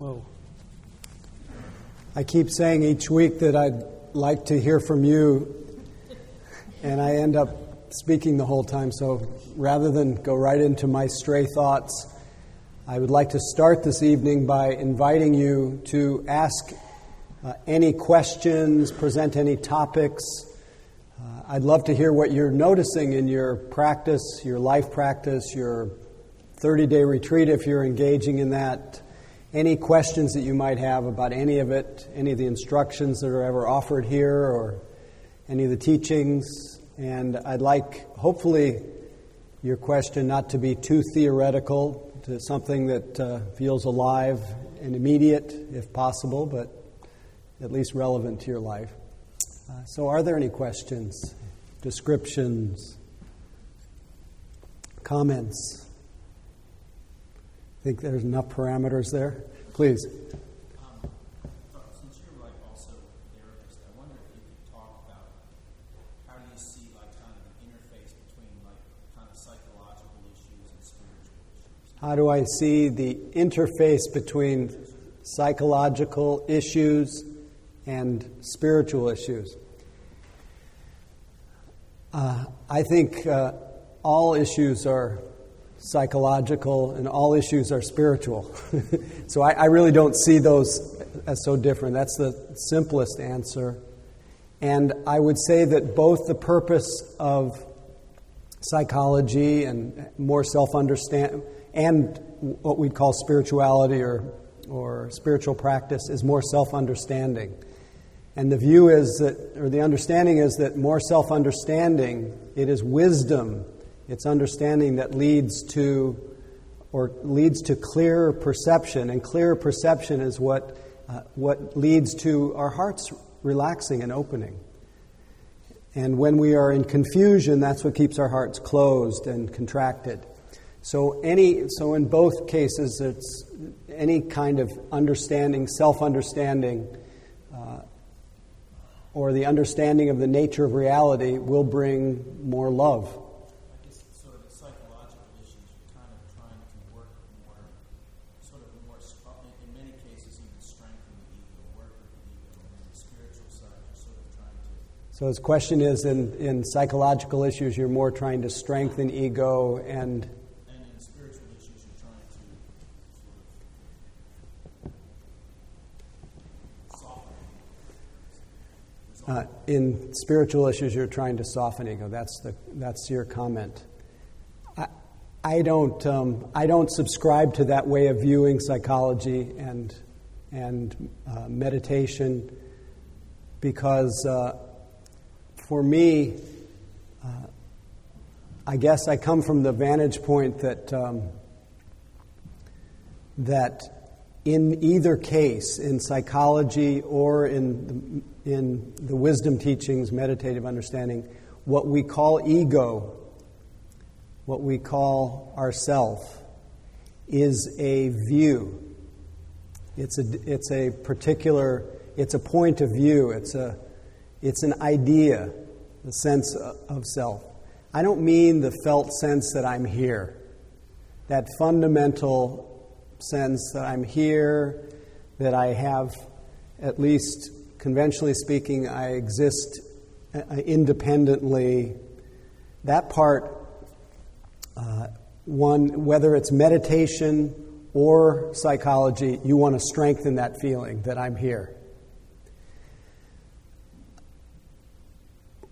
Whoa. I keep saying each week that I'd like to hear from you, and I end up speaking the whole time. So rather than go right into my stray thoughts, I would like to start this evening by inviting you to ask uh, any questions, present any topics. Uh, I'd love to hear what you're noticing in your practice, your life practice, your 30 day retreat if you're engaging in that any questions that you might have about any of it, any of the instructions that are ever offered here, or any of the teachings. And I'd like, hopefully, your question not to be too theoretical, to something that uh, feels alive and immediate, if possible, but at least relevant to your life. Uh, so, are there any questions, descriptions, comments? Think there's enough parameters there? Please. Since you're like also a therapist, I wonder if you could talk about how do you see like kind of the interface between like kind of psychological issues and spiritual issues? How do I see the interface between psychological issues and spiritual issues? Uh, I think uh, all issues are psychological, and all issues are spiritual. so I, I, really don't see those as so different. That's the simplest answer. And I would say that both the purpose of psychology and more self understand and what we'd call spirituality or, or spiritual practice is more self understanding. And the view is that, or the understanding is that more self understanding, it is wisdom it's understanding that leads to or leads to clearer perception, and clearer perception is what, uh, what leads to our hearts relaxing and opening. And when we are in confusion, that's what keeps our hearts closed and contracted. So, any, so in both cases, it's any kind of understanding, self understanding, uh, or the understanding of the nature of reality will bring more love So his question is in, in psychological issues, you're more trying to strengthen ego and. And in spiritual issues, you're trying to soften. Uh, in spiritual issues, you're trying to soften ego. That's, the, that's your comment. I, I, don't, um, I don't subscribe to that way of viewing psychology and, and uh, meditation because. Uh, for me, uh, I guess I come from the vantage point that um, that in either case, in psychology or in the, in the wisdom teachings, meditative understanding, what we call ego, what we call ourself, is a view. It's a, it's a particular, it's a point of view. It's a, it's an idea, the sense of self. I don't mean the felt sense that I'm here, that fundamental sense that I'm here, that I have, at least conventionally speaking, I exist uh, independently. That part, uh, one, whether it's meditation or psychology, you want to strengthen that feeling that I'm here.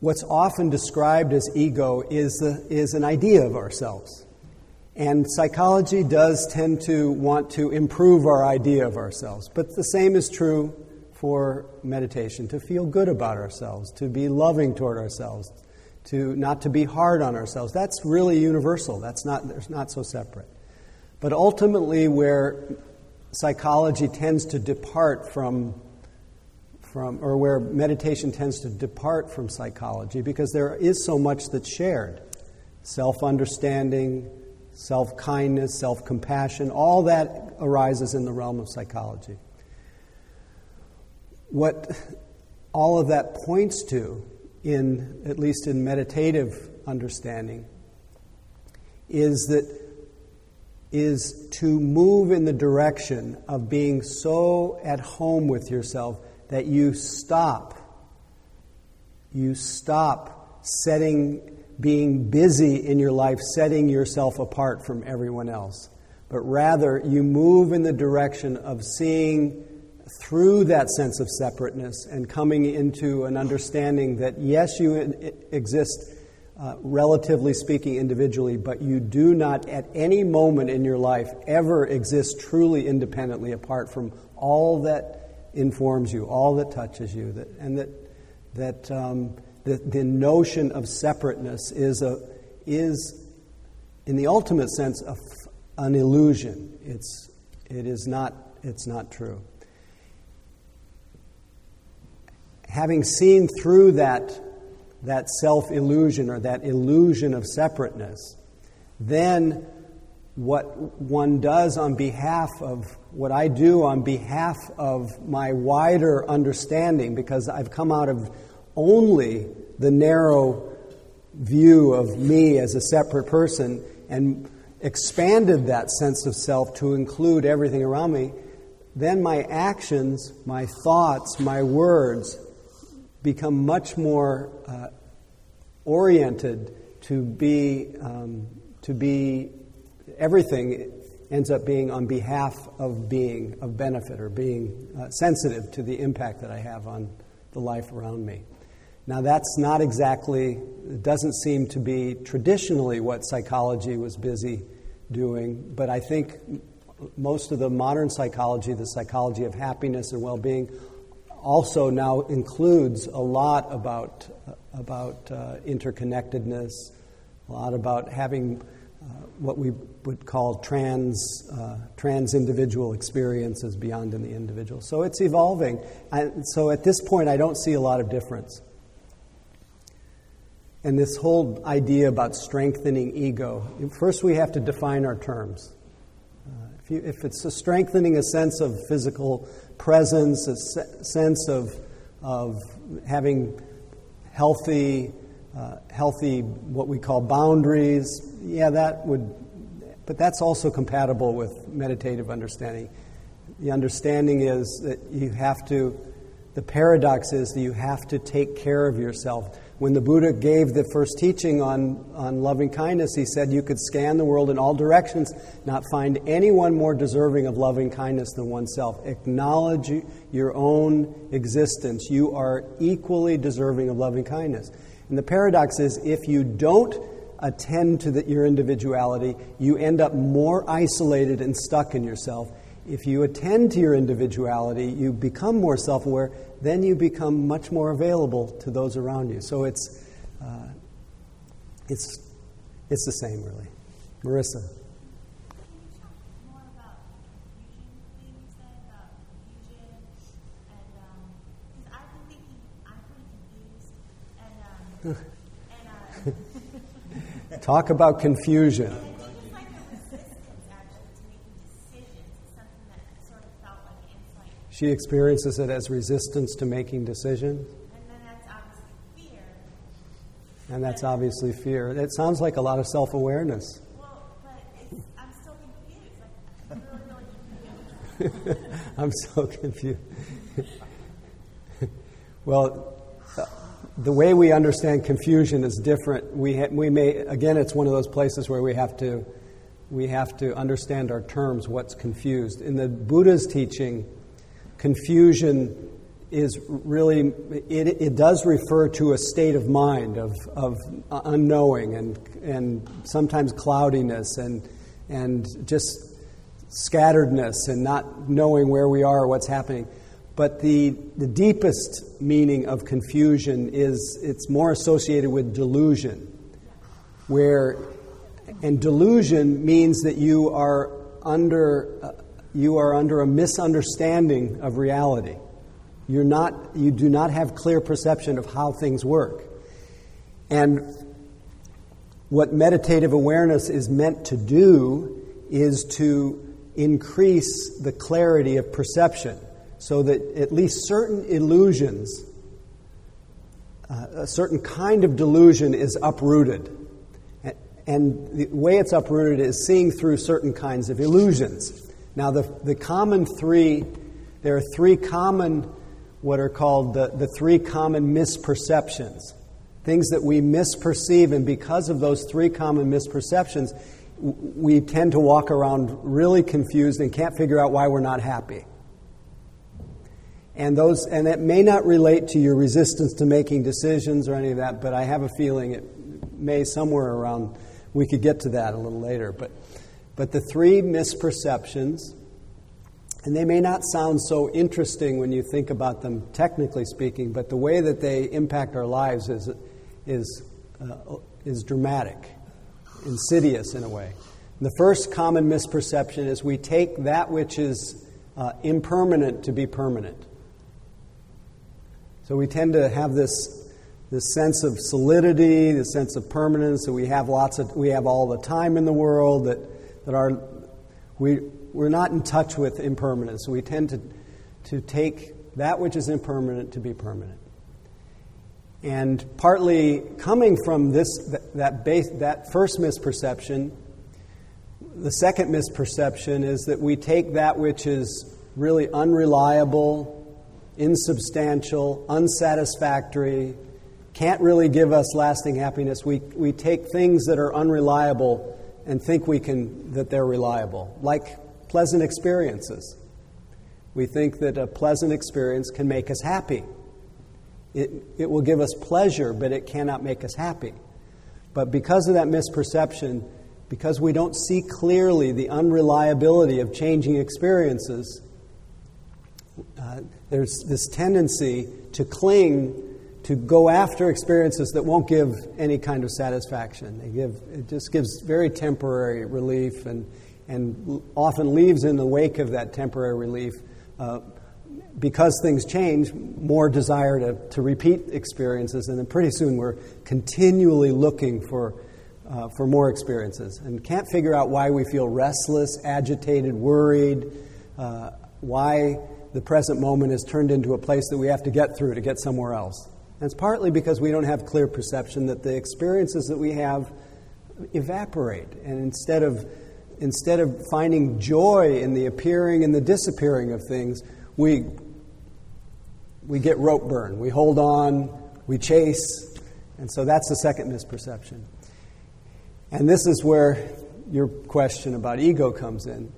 What's often described as ego is, a, is an idea of ourselves. And psychology does tend to want to improve our idea of ourselves. But the same is true for meditation to feel good about ourselves, to be loving toward ourselves, to not to be hard on ourselves. That's really universal. That's not, there's not so separate. But ultimately, where psychology tends to depart from from, or where meditation tends to depart from psychology because there is so much that's shared self understanding, self kindness, self compassion, all that arises in the realm of psychology. What all of that points to, in, at least in meditative understanding, is that is to move in the direction of being so at home with yourself that you stop. You stop setting, being busy in your life, setting yourself apart from everyone else. But rather, you move in the direction of seeing through that sense of separateness and coming into an understanding that, yes, you exist uh, relatively speaking, individually, but you do not at any moment in your life ever exist truly independently apart from all that informs you, all that touches you, that, and that, that um, the, the notion of separateness is, a, is, in the ultimate sense, a, an illusion. It's, it is not, it's not true. Having seen through that that self illusion or that illusion of separateness, then what one does on behalf of what I do on behalf of my wider understanding, because I've come out of only the narrow view of me as a separate person and expanded that sense of self to include everything around me, then my actions, my thoughts, my words become much more uh, oriented to be, um, to be, everything ends up being on behalf of being of benefit or being uh, sensitive to the impact that I have on the life around me. Now, that's not exactly, it doesn't seem to be traditionally what psychology was busy doing, but I think most of the modern psychology, the psychology of happiness and well being, also now includes a lot about, about uh, interconnectedness, a lot about having what we would call trans, uh, trans individual experiences beyond in the individual. So it's evolving. And so at this point, I don't see a lot of difference. And this whole idea about strengthening ego, first we have to define our terms. Uh, if, you, if it's a strengthening a sense of physical presence, a se- sense of, of having healthy, uh, healthy, what we call boundaries, yeah, that would, but that's also compatible with meditative understanding. The understanding is that you have to, the paradox is that you have to take care of yourself when the Buddha gave the first teaching on, on loving kindness, he said you could scan the world in all directions, not find anyone more deserving of loving kindness than oneself. Acknowledge your own existence. You are equally deserving of loving kindness. And the paradox is if you don't attend to the, your individuality, you end up more isolated and stuck in yourself. If you attend to your individuality, you become more self aware, then you become much more available to those around you. So it's, uh, it's, it's the same, really. Marissa. Talk about confusion. She experiences it as resistance to making decisions. And that's obviously fear. And that's obviously fear. It sounds like a lot of self awareness. Well, but I'm still confused. Like, I'm really, really confused. I'm so confused. well, the way we understand confusion is different. We, ha- we may, again, it's one of those places where we have to, we have to understand our terms, what's confused. In the Buddha's teaching, confusion is really, it, it does refer to a state of mind of, of unknowing and, and sometimes cloudiness and, and just scatteredness and not knowing where we are or what's happening. But the, the deepest meaning of confusion is it's more associated with delusion, where, and delusion means that you are under. Uh, you are under a misunderstanding of reality. You're not, you do not have clear perception of how things work. And what meditative awareness is meant to do is to increase the clarity of perception so that at least certain illusions, uh, a certain kind of delusion is uprooted. and the way it's uprooted is seeing through certain kinds of illusions. Now, the, the common three, there are three common, what are called the, the three common misperceptions. Things that we misperceive, and because of those three common misperceptions, we tend to walk around really confused and can't figure out why we're not happy. And those and it may not relate to your resistance to making decisions or any of that, but I have a feeling it may somewhere around we could get to that a little later. But but the three misperceptions, and they may not sound so interesting when you think about them technically speaking, but the way that they impact our lives is is uh, is dramatic insidious in a way. The first common misperception is we take that which is uh, impermanent to be permanent. So we tend to have this, this sense of solidity, this sense of permanence, that we have lots of, we have all the time in the world, that, that our, we, we're not in touch with impermanence. We tend to, to take that which is impermanent to be permanent. And partly coming from this, that, base, that first misperception, the second misperception is that we take that which is really unreliable, insubstantial, unsatisfactory, can't really give us lasting happiness. We, we take things that are unreliable and think we can, that they're reliable, like pleasant experiences. We think that a pleasant experience can make us happy. It, it will give us pleasure, but it cannot make us happy. But because of that misperception, because we don't see clearly the unreliability of changing experiences, uh, there's this tendency to cling to go after experiences that won't give any kind of satisfaction. They give, it just gives very temporary relief and, and often leaves in the wake of that temporary relief uh, because things change, more desire to, to repeat experiences, and then pretty soon we're continually looking for, uh, for more experiences and can't figure out why we feel restless, agitated, worried, uh, why the present moment is turned into a place that we have to get through to get somewhere else. And it's partly because we don't have clear perception that the experiences that we have evaporate, and instead of instead of finding joy in the appearing and the disappearing of things, we we get rope burn. We hold on, we chase, and so that's the second misperception. And this is where your question about ego comes in.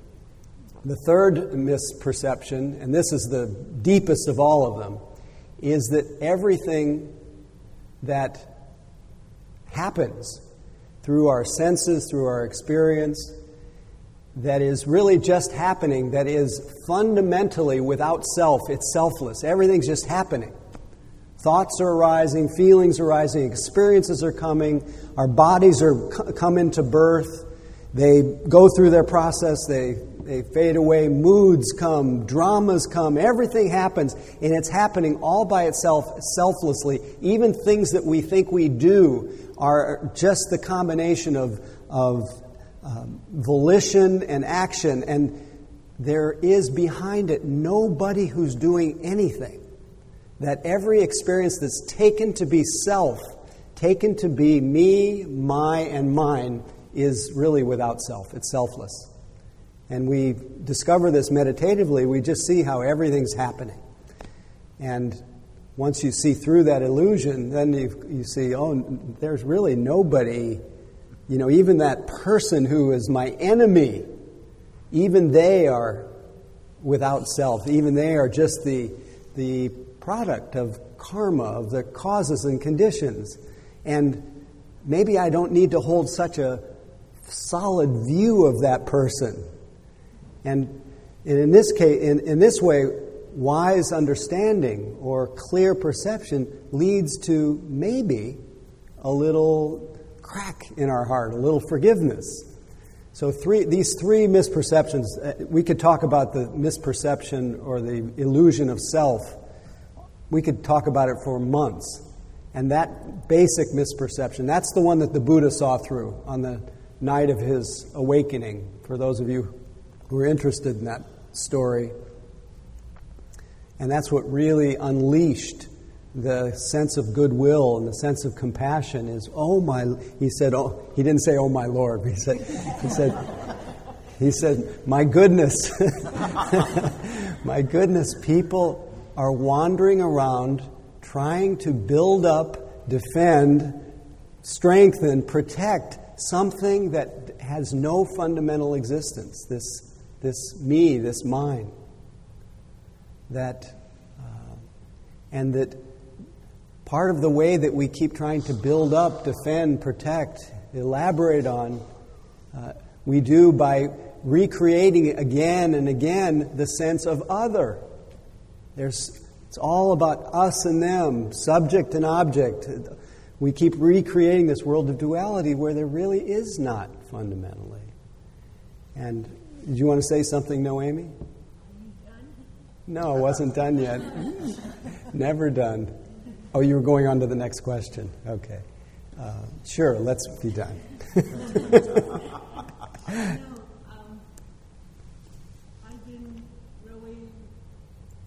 The third misperception, and this is the deepest of all of them, is that everything that happens through our senses, through our experience, that is really just happening, that is fundamentally without self. It's selfless. Everything's just happening. Thoughts are arising, feelings are arising, experiences are coming, our bodies are come into birth. They go through their process, they, they fade away, moods come, dramas come, everything happens, and it's happening all by itself, selflessly. Even things that we think we do are just the combination of, of um, volition and action, and there is behind it nobody who's doing anything. That every experience that's taken to be self, taken to be me, my, and mine, is really without self. It's selfless. And we discover this meditatively, we just see how everything's happening. And once you see through that illusion, then you, you see, oh, there's really nobody you know, even that person who is my enemy, even they are without self. Even they are just the, the product of karma, of the causes and conditions. And maybe I don't need to hold such a solid view of that person. And in this case, in, in this way, wise understanding or clear perception leads to maybe a little crack in our heart, a little forgiveness. So, three, these three misperceptions, uh, we could talk about the misperception or the illusion of self. We could talk about it for months. And that basic misperception, that's the one that the Buddha saw through on the night of his awakening, for those of you who are interested in that story. And that's what really unleashed the sense of goodwill and the sense of compassion is, oh my, he said, oh, he didn't say, oh my Lord, he said, he said, he said, my goodness, my goodness, people are wandering around trying to build up, defend, strengthen, protect something that has no fundamental existence, this, this me, this mine. That, uh, and that part of the way that we keep trying to build up, defend, protect, elaborate on, uh, we do by recreating again and again the sense of other. There's, it's all about us and them, subject and object. We keep recreating this world of duality where there really is not fundamentally. And did you want to say something, Noemi? No, it wasn't done yet. Never done. Oh, you were going on to the next question. Okay. Uh, sure, let's be done. no, I've been really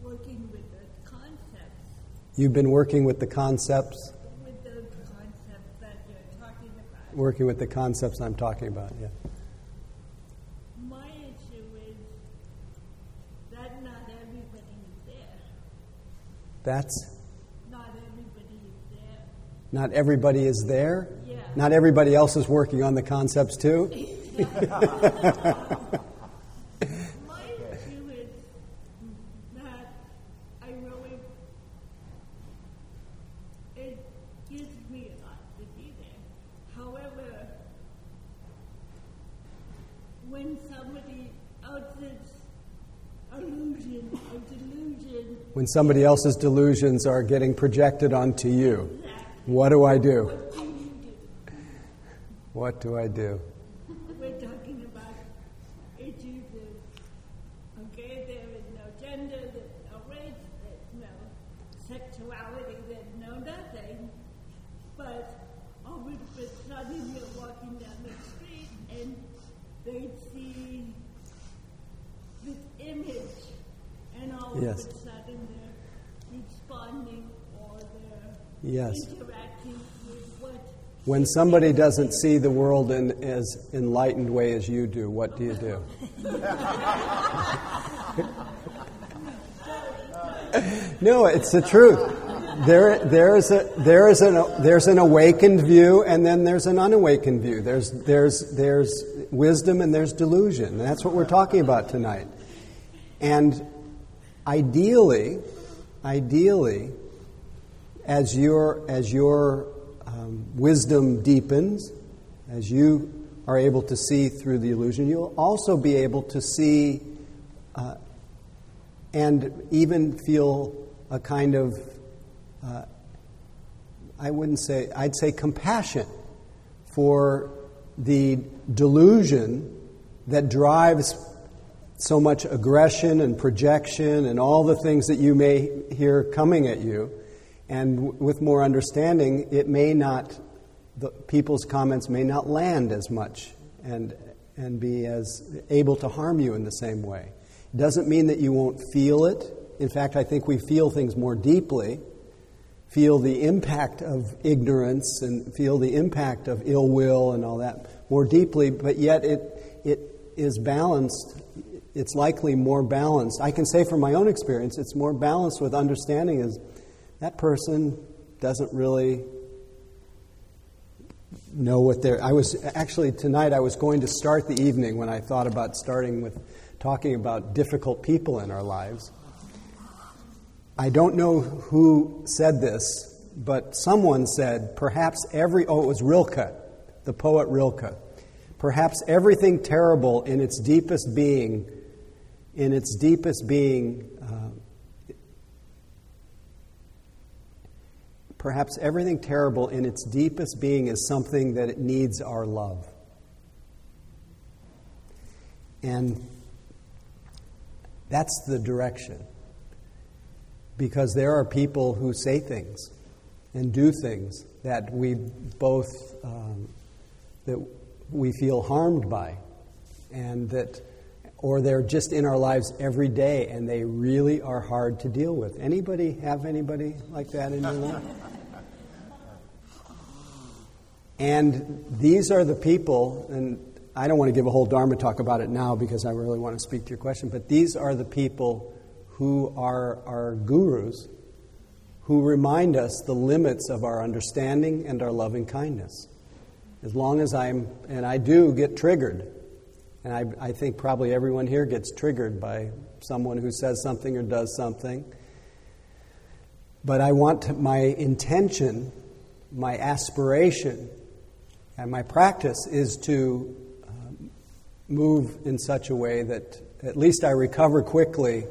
working with the concepts, You've been working with the concepts, concepts that you're talking about. working with the concepts I'm talking about, yeah. My issue is that not everybody is there. That's Not everybody is there. not everybody is there. Yeah. Not everybody else is working on the concepts too. My issue is that I really, it gives me a lot to be there. However, when somebody or delusion, When somebody else's delusions are getting projected onto you, what do I do? what do I do? We're talking about issues of, okay, there is no gender, there's no race, there's no sexuality, there's no nothing. But all of a sudden you're walking down the street and they see this image and all Yes. of a sudden they're responding or they're Yes. When somebody doesn't see the world in as enlightened way as you do, what do you do? no, it's the truth. There, there is a, there is an, there's an awakened view, and then there's an unawakened view. There's, there's, there's wisdom and there's delusion. And that's what we're talking about tonight. And ideally, ideally, as your, as your um, wisdom deepens, as you are able to see through the illusion, you'll also be able to see uh, and even feel a kind of, uh, I wouldn't say, I'd say compassion for the delusion that drives so much aggression and projection and all the things that you may hear coming at you. And w- with more understanding, it may not, the people's comments may not land as much and, and be as able to harm you in the same way. It doesn't mean that you won't feel it. In fact, I think we feel things more deeply, feel the impact of ignorance and feel the impact of ill will and all that more deeply, but yet it, it is balanced. It's likely more balanced. I can say from my own experience, it's more balanced with understanding is that person doesn't really know what they're. I was actually tonight. I was going to start the evening when I thought about starting with talking about difficult people in our lives. I don't know who said this, but someone said perhaps every. Oh, it was Rilke, the poet Rilke. Perhaps everything terrible in its deepest being, in its deepest being. Uh, Perhaps everything terrible in its deepest being is something that it needs our love. And that's the direction. Because there are people who say things and do things that we both um, that we feel harmed by, and that or they're just in our lives every day and they really are hard to deal with. Anybody have anybody like that in your life? And these are the people, and I don't want to give a whole Dharma talk about it now because I really want to speak to your question, but these are the people who are our gurus who remind us the limits of our understanding and our loving kindness. As long as I'm, and I do get triggered, and I, I think probably everyone here gets triggered by someone who says something or does something. But I want my intention, my aspiration, and my practice is to um, move in such a way that at least I recover quickly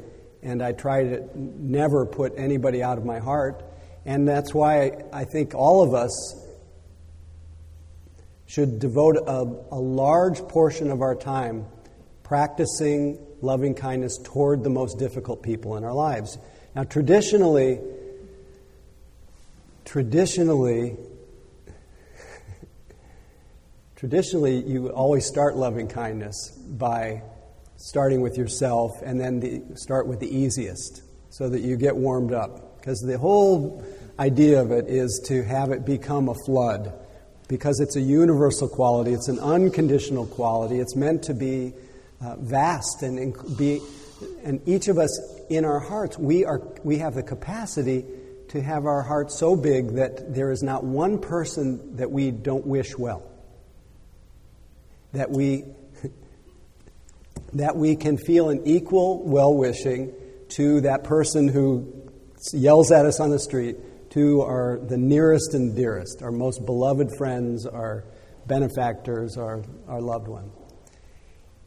and I try to never put anybody out of my heart. And that's why I think all of us should devote a, a large portion of our time practicing loving kindness toward the most difficult people in our lives. Now, traditionally, traditionally, traditionally, you always start loving kindness by starting with yourself and then the, start with the easiest so that you get warmed up. Because the whole idea of it is to have it become a flood because it's a universal quality, it's an unconditional quality, it's meant to be uh, vast and be and each of us in our hearts we are we have the capacity to have our hearts so big that there is not one person that we don't wish well that we that we can feel an equal well wishing to that person who yells at us on the street, to our, the nearest and dearest, our most beloved friends, our benefactors, our, our loved ones.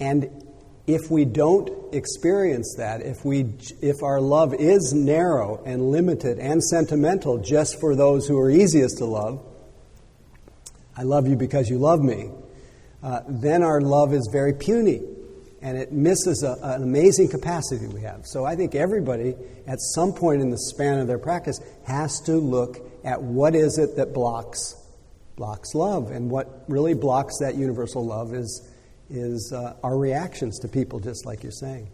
And if we don't experience that, if, we, if our love is narrow and limited and sentimental just for those who are easiest to love, I love you because you love me, uh, then our love is very puny and it misses a, an amazing capacity we have. So I think everybody, at some point in the span of their practice, has to look at what is it that blocks blocks love, and what really blocks that universal love is is uh, our reactions to people, just like you're saying.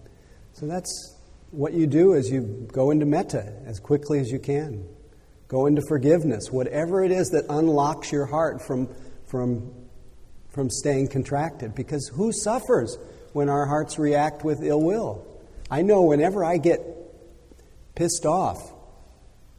So that's what you do is you go into metta as quickly as you can. Go into forgiveness, whatever it is that unlocks your heart from from from staying contracted. Because who suffers when our hearts react with ill will. I know whenever I get pissed off,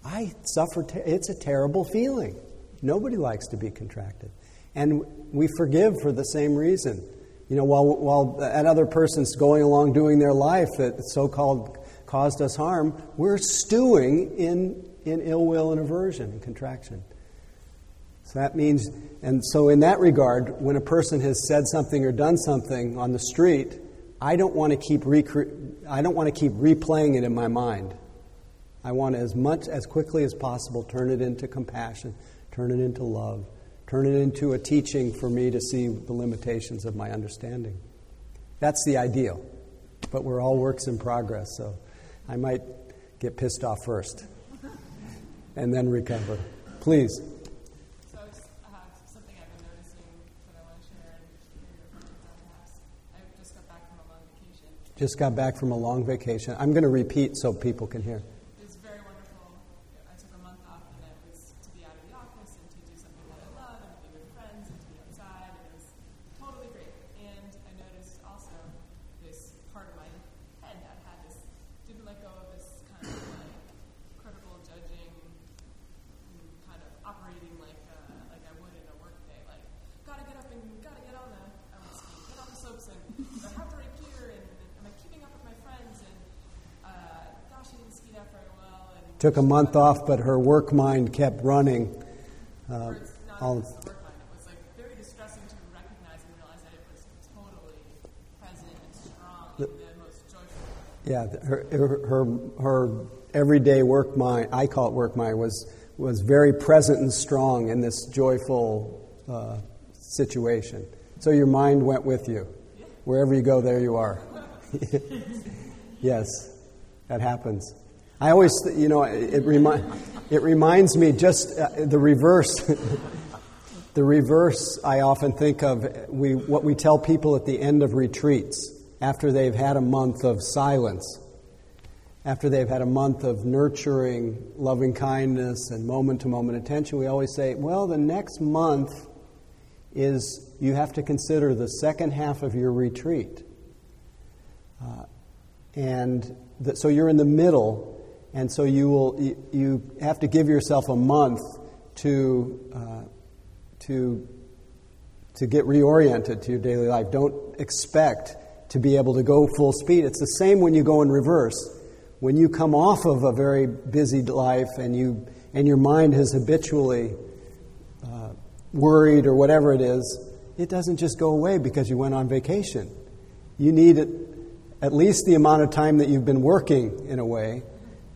I suffer, te- it's a terrible feeling. Nobody likes to be contracted. And we forgive for the same reason. You know, while, while that other person's going along doing their life that so called caused us harm, we're stewing in, in ill will and aversion and contraction. So that means, and so in that regard, when a person has said something or done something on the street, I don't want to keep recre- I don't want to keep replaying it in my mind. I want to, as much as quickly as possible, turn it into compassion, turn it into love, turn it into a teaching for me to see the limitations of my understanding. That's the ideal. But we're all works in progress, so I might get pissed off first and then recover. Please. Just got back from a long vacation. I'm going to repeat so people can hear. Took a month off, but her work mind kept running. Uh, all, yeah, her, her, her everyday work mind, I call it work mind, was, was very present and strong in this joyful uh, situation. So your mind went with you. Wherever you go, there you are. yes, that happens. I always, you know, it, remi- it reminds me just uh, the reverse. the reverse I often think of we, what we tell people at the end of retreats. after they've had a month of silence, after they've had a month of nurturing loving kindness and moment to moment attention, we always say, well, the next month is you have to consider the second half of your retreat. Uh, and the, so you're in the middle, and so you, will, you, have to give yourself a month to, uh, to, to get reoriented to your daily life. Don't expect to be able to go full speed. It's the same when you go in reverse. When you come off of a very busy life and, you, and your mind has habitually uh, worried or whatever it is, it doesn't just go away because you went on vacation. You need at least the amount of time that you've been working in a way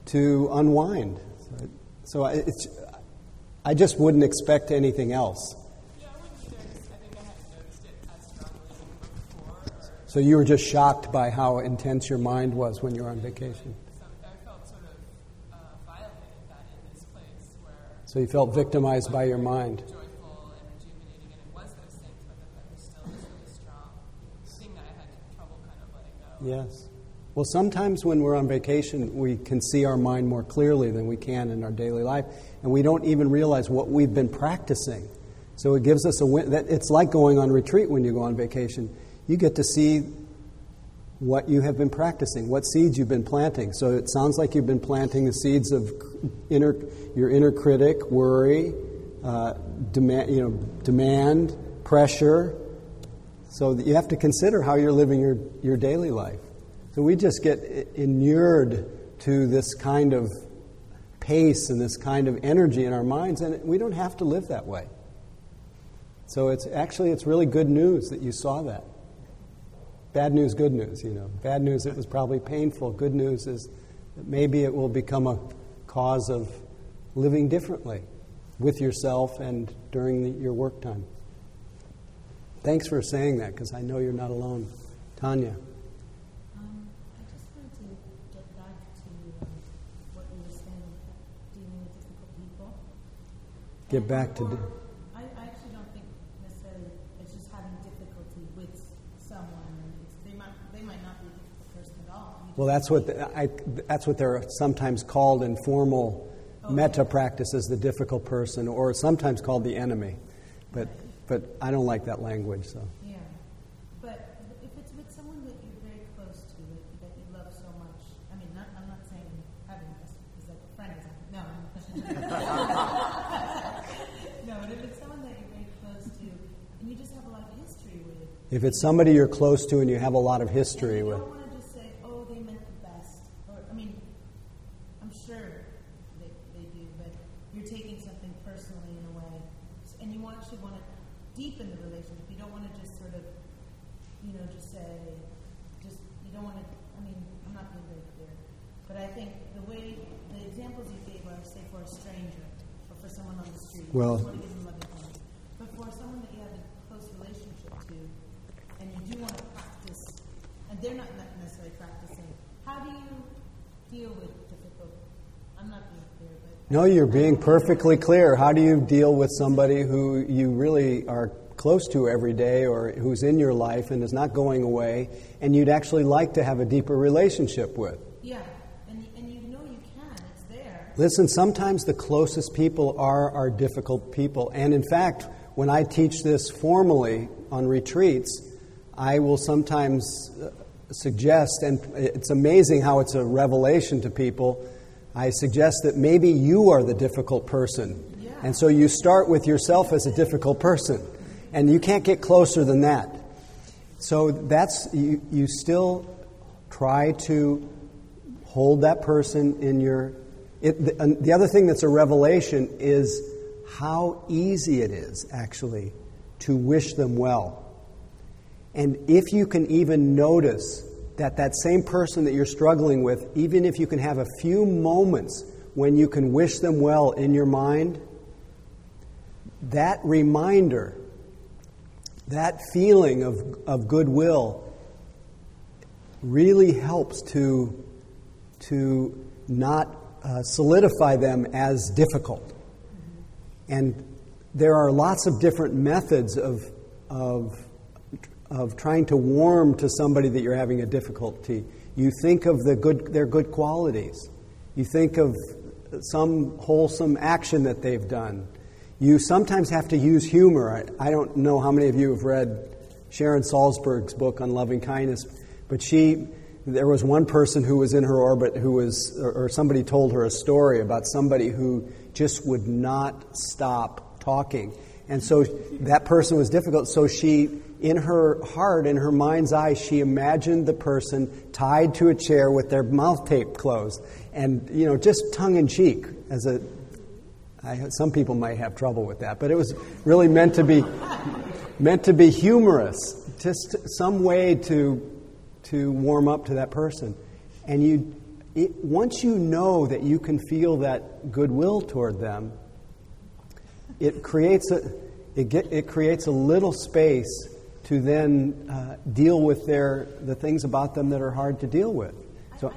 to unwind. So, it's, I just wouldn't expect anything else. So you were just shocked by how intense your mind was when you were on vacation. So you felt victimized by your mind. Yes. Well, sometimes when we're on vacation, we can see our mind more clearly than we can in our daily life, and we don't even realize what we've been practicing. So it gives us a win. that It's like going on retreat when you go on vacation you get to see what you have been practicing, what seeds you've been planting. So it sounds like you've been planting the seeds of inner, your inner critic, worry, uh, demand, you know, demand, pressure. So you have to consider how you're living your, your daily life. So we just get inured to this kind of pace and this kind of energy in our minds, and we don't have to live that way. So it's actually it's really good news that you saw that. Bad news, good news, you know. Bad news, it was probably painful. Good news is that maybe it will become a cause of living differently with yourself and during the, your work time. Thanks for saying that because I know you're not alone. Tanya. Um, I just wanted to get back to um, what you were saying, dealing with difficult people. Get back to. Well, do- I, I actually don't think necessarily it's just having difficulty with someone. They might, they might not be the person at all. You well, that's what, the, I, that's what they're sometimes called in formal oh, okay. metta practices, the difficult person, or sometimes called the enemy. But, but I don't like that language, so. Yeah. But if it's with someone that you're very close to, that, that you love so much, I mean, not, I'm not saying having this is like a friend no. no, but if it's someone that you're very close to, and you just have a lot of history with. If it's somebody you're close to and you have a lot of history with. Well, but for someone that you have a close relationship to, and you do want to practice, and they're not necessarily practicing, how do you deal with difficult? I'm not being clear, but no, you're being perfectly clear. How do you deal with somebody who you really are close to every day, or who's in your life and is not going away, and you'd actually like to have a deeper relationship with? Yeah. And, and you know you can, it's there. Listen, sometimes the closest people are our difficult people. And in fact, when I teach this formally on retreats, I will sometimes uh, suggest, and it's amazing how it's a revelation to people. I suggest that maybe you are the difficult person. Yeah. And so you start with yourself as a difficult person. And you can't get closer than that. So that's, you, you still try to hold that person in your it, the, the other thing that's a revelation is how easy it is, actually, to wish them well. And if you can even notice that that same person that you're struggling with, even if you can have a few moments when you can wish them well in your mind, that reminder, that feeling of, of goodwill, really helps to, to not uh, solidify them as difficult. And there are lots of different methods of, of of trying to warm to somebody that you're having a difficulty. You think of the good, their good qualities. You think of some wholesome action that they've done. You sometimes have to use humor. I, I don't know how many of you have read Sharon Salzberg's book on loving kindness, but she, there was one person who was in her orbit who was, or, or somebody told her a story about somebody who just would not stop talking. And so that person was difficult. So she, in her heart, in her mind's eye, she imagined the person tied to a chair with their mouth tape closed. And, you know, just tongue in cheek as a. I, some people might have trouble with that, but it was really meant to be meant to be humorous, just some way to to warm up to that person. And you, it, once you know that you can feel that goodwill toward them, it creates a, it, get, it creates a little space to then uh, deal with their, the things about them that are hard to deal with. So,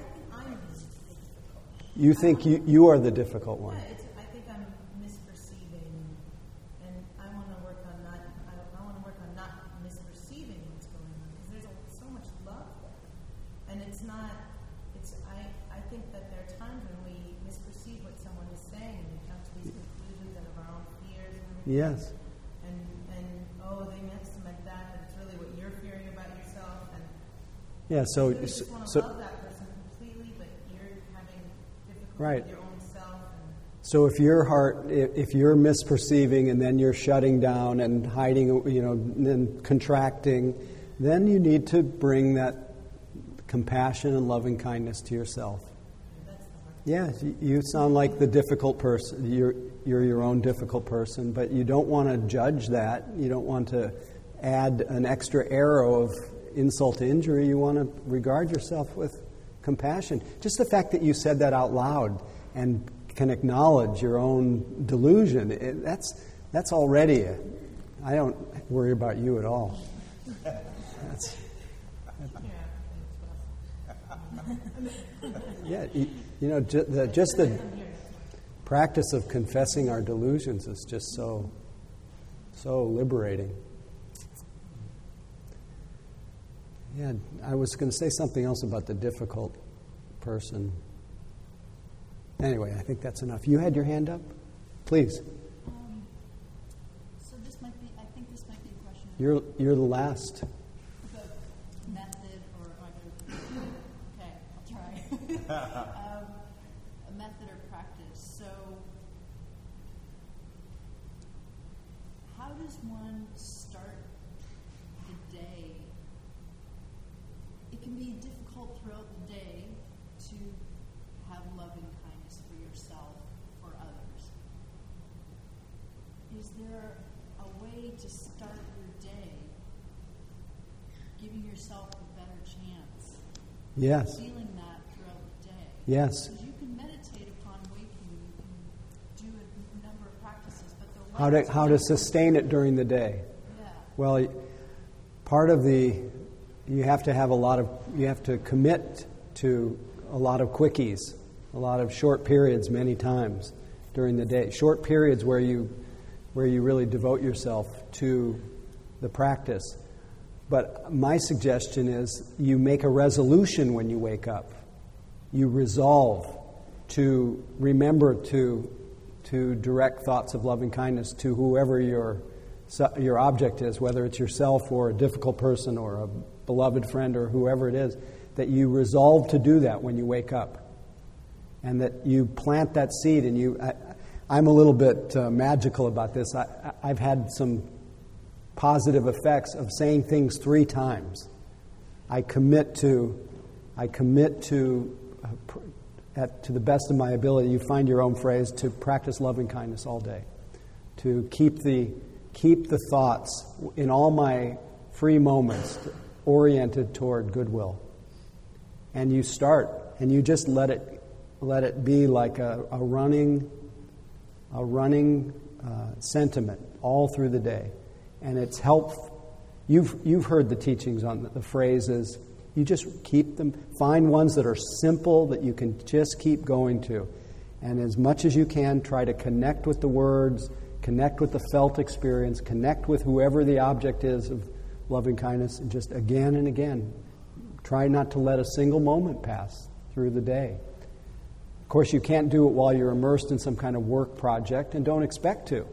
you think you, you are the difficult one. Yeah, I think I'm misperceiving, and I want to work on not. I, I want to work on not misperceiving what's going on because there's a, so much love there, and it's not. It's I. I think that there are times when we misperceive what someone is saying, and we come to these conclusions out of our own fears. Yes. And and oh, they meant meant that, and it's really what you're fearing about yourself, and Yeah, so, you just want to so, love that person completely, but you're having difficulty Right. with your own self, and So if your heart, if you're misperceiving and then you're shutting down and hiding, you know, and contracting, then you need to bring that compassion and loving kindness to yourself. Yeah, you- you sound like the difficult person. You're, you're your own difficult person, but you don't want to judge that. You don't want to add an extra arrow of insult to injury. You want to regard yourself with compassion. Just the fact that you said that out loud and can acknowledge your own delusion, it, that's, that's already, I don't worry about you at all. That's, yeah, you, you know, ju- the, just the practice of confessing our delusions is just so, so liberating. Yeah, I was going to say something else about the difficult person. Anyway, I think that's enough. You had your hand up? Please. Um, So this might be, I think this might be a question You're, you're the last. the method or, or okay, I'll try. Um, A method or practice, so how does one start the day? It can be difficult throughout the day to have loving kindness for yourself or others. Is there a way to start your day giving yourself a better chance? Yes. Feeling that throughout the day? Yes. Because you can meditate upon waking, you can do a number of practices, but the How to, how to sustain it during the day. Yeah. Well, part of the, you have to have a lot of, you have to commit to a lot of quickies, a lot of short periods many times during the day. Short periods where you, where you really devote yourself to the practice. But my suggestion is you make a resolution when you wake up. You resolve to remember to, to direct thoughts of loving kindness to whoever your, your object is, whether it's yourself or a difficult person or a beloved friend or whoever it is, that you resolve to do that when you wake up. And that you plant that seed and you. I, I'm a little bit uh, magical about this. I- I've had some positive effects of saying things three times. I commit to, I commit to, uh, at, to the best of my ability, you find your own phrase, to practice loving kindness all day. To keep the, keep the thoughts in all my free moments oriented toward goodwill. And you start, and you just let it, let it be like a, a running, a running uh, sentiment all through the day. And it's helpful. You've, you've heard the teachings on the, the phrases. You just keep them, find ones that are simple that you can just keep going to. And as much as you can, try to connect with the words, connect with the felt experience, connect with whoever the object is of loving kindness, and just again and again. Try not to let a single moment pass through the day. Of course, you can't do it while you're immersed in some kind of work project, and don't expect to.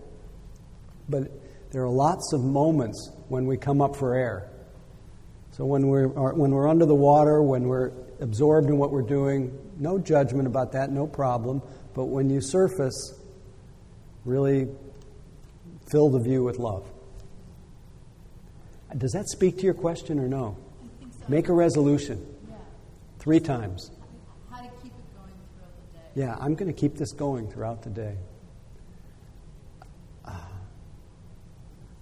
But there are lots of moments when we come up for air. So when we're, uh, when we're under the water, when we're absorbed in what we're doing, no judgment about that, no problem. But when you surface, really fill the view with love. Does that speak to your question or no? So. Make a resolution Yeah. three times. How to keep it going throughout the day. Yeah, I'm going to keep this going throughout the day.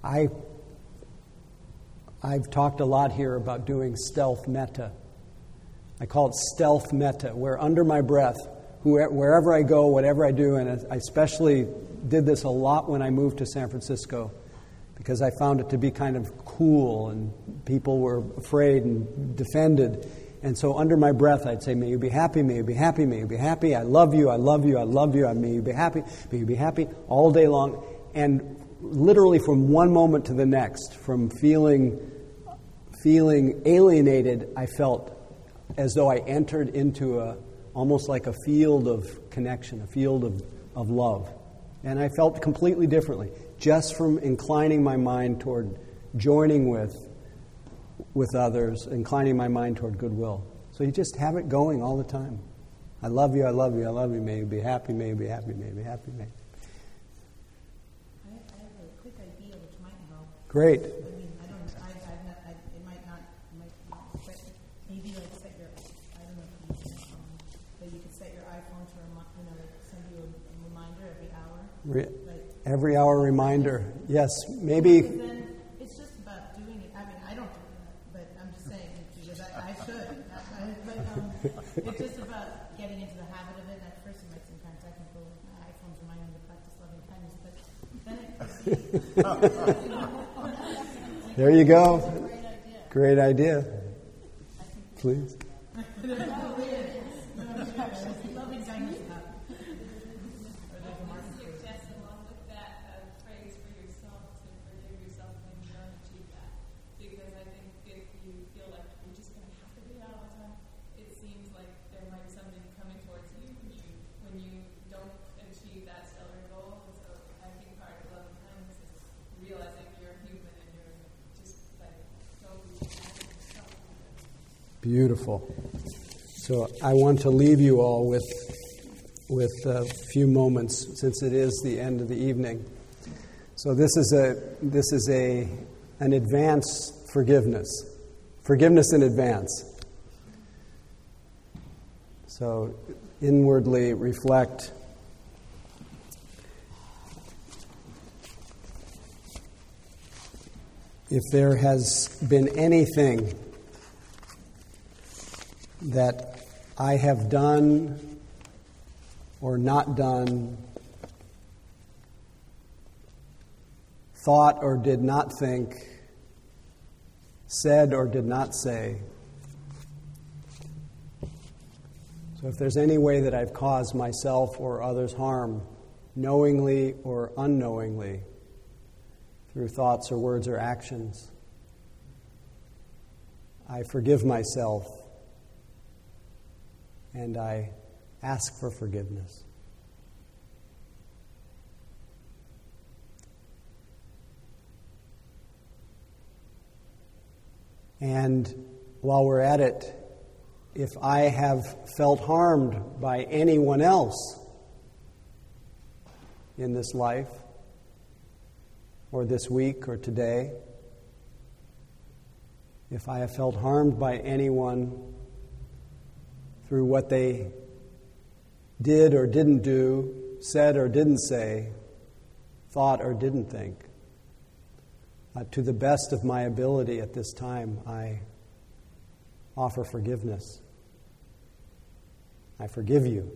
I, I've talked a lot here about doing stealth metta. I call it stealth metta, where under my breath, wherever I go, whatever I do, and I especially did this a lot when I moved to San Francisco because I found it to be kind of cool and people were afraid and defended. And so under my breath, I'd say, May you be happy, may you be happy, may you be happy. I love you, I love you, I love you, I may you be happy, may you be happy all day long. And literally from one moment to the next, from feeling, feeling alienated, I felt as though I entered into a, almost like a field of connection, a field of, of love. And I felt completely differently just from inclining my mind toward joining with, with others, inclining my mind toward goodwill. So you just have it going all the time. I love you, I love you, I love you. May you be happy, may you be happy, may you be happy, may. I, I have a quick idea which might help. Great. I mean, I don't, I, I've not, I, it might not, it might not, but maybe like set your, I don't know if you use your phone, but you could set your iPhone to remi, you know, like send you a, a reminder every hour. Re- every hour reminder. Yes, maybe. then it's just about doing it. I mean, I don't do that, but I'm just saying because I, I should. I, I, but um, it's just about getting into the habit of it. And at first, it might seem kind of technical. My iPhone's reminding me to practice loving kindness, but then it proceeds. There you go. Great idea. Please. loving kindness app. suggest along with that a phrase for yourself to forgive yourself when you don't achieve that. Because I think if you feel like you're just going to have to do that all the time, it seems like there might be something coming towards you when you, when you don't achieve that stellar goal. And so I think part of loving kindness is realizing you're human and you're just like, don't be mad at yourself. Beautiful. So I want to leave you all with, with a few moments since it is the end of the evening. So this is a this is a an advance forgiveness, forgiveness in advance. So inwardly reflect. If there has been anything that I have done or not done, thought or did not think, said or did not say. So if there's any way that I've caused myself or others harm, knowingly or unknowingly, through thoughts or words or actions, I forgive myself and I ask for forgiveness. And while we're at it, if I have felt harmed by anyone else in this life, or this week, or today, if I have felt harmed by anyone through what they did or didn't do, said or didn't say, thought or didn't think. Uh, to the best of my ability at this time, I offer forgiveness. I forgive you.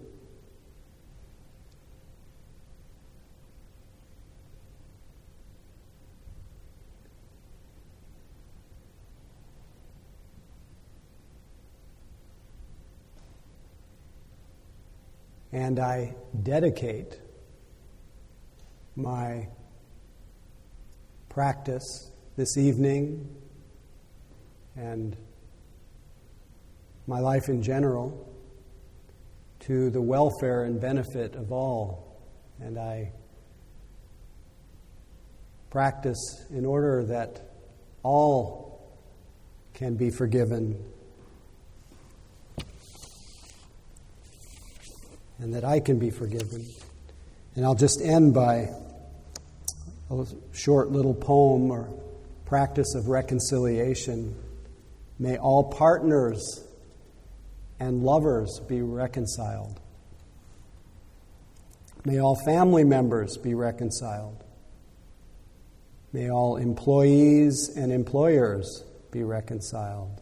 And I dedicate my practice this evening and my life in general to the welfare and benefit of all. And I practice in order that all can be forgiven and that I can be forgiven. And I'll just end by a short little poem or practice of reconciliation. May all partners and lovers be reconciled. May all family members be reconciled. May all employees and employers be reconciled.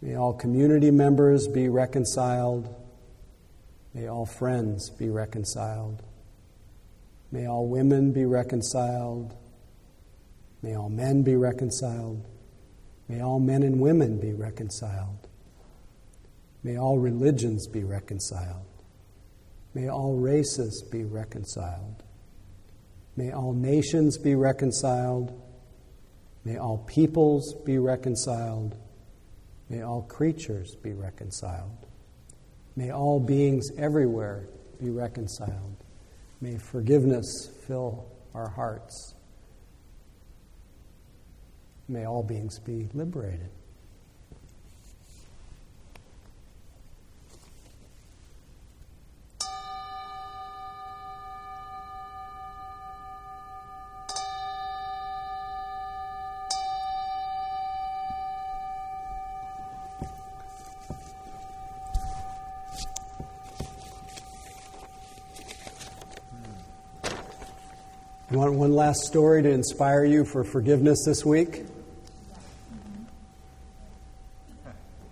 May all community members be reconciled. May all friends be reconciled. May all women be reconciled. May all men be reconciled. May all men and women be reconciled. May all religions be reconciled. May all races be reconciled. May all nations be reconciled. May all peoples be reconciled. May all creatures be reconciled. May all beings everywhere be reconciled. May forgiveness fill our hearts. May all beings be liberated. You want one last story to inspire you for forgiveness this week?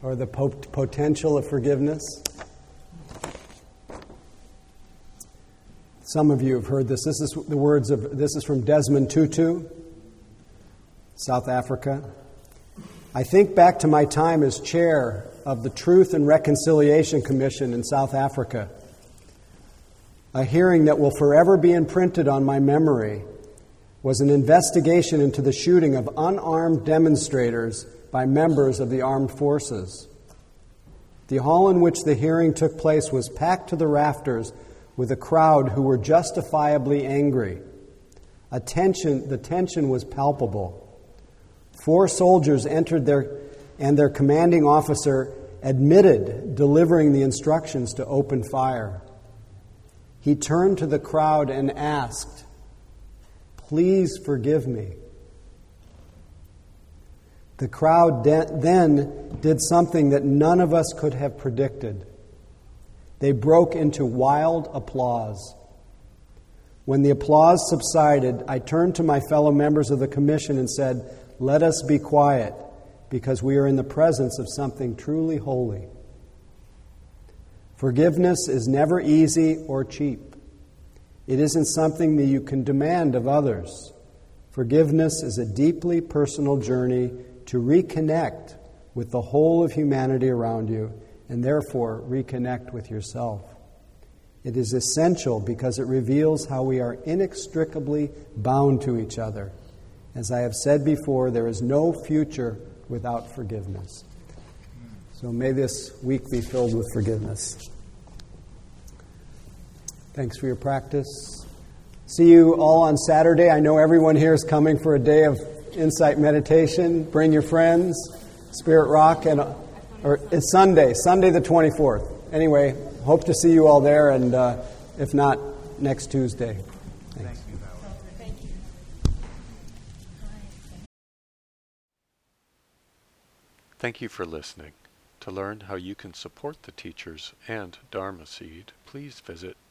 Or the pot- potential of forgiveness? Some of you have heard this. This is the words of this is from Desmond Tutu, South Africa. I think back to my time as chair of the Truth and Reconciliation Commission in South Africa a hearing that will forever be imprinted on my memory was an investigation into the shooting of unarmed demonstrators by members of the armed forces. The hall in which the hearing took place was packed to the rafters with a crowd who were justifiably angry. Attention, the tension was palpable. Four soldiers entered there, and their commanding officer admitted delivering the instructions to open fire. He turned to the crowd and asked, Please forgive me. The crowd de- then did something that none of us could have predicted. They broke into wild applause. When the applause subsided, I turned to my fellow members of the commission and said, Let us be quiet, because we are in the presence of something truly holy. Forgiveness is never easy or cheap. It isn't something that you can demand of others. Forgiveness is a deeply personal journey to reconnect with the whole of humanity around you and therefore reconnect with yourself. It is essential because it reveals how we are inextricably bound to each other. As I have said before, there is no future without forgiveness. So may this week be filled with forgiveness. Thanks for your practice. See you all on Saturday. I know everyone here is coming for a day of insight meditation. Bring your friends. Spirit Rock and or it's Sunday, Sunday the 24th. Anyway, hope to see you all there and uh, if not next Tuesday. Thanks. Thank you Thank you for listening. To learn how you can support the teachers and Dharma Seed, please visit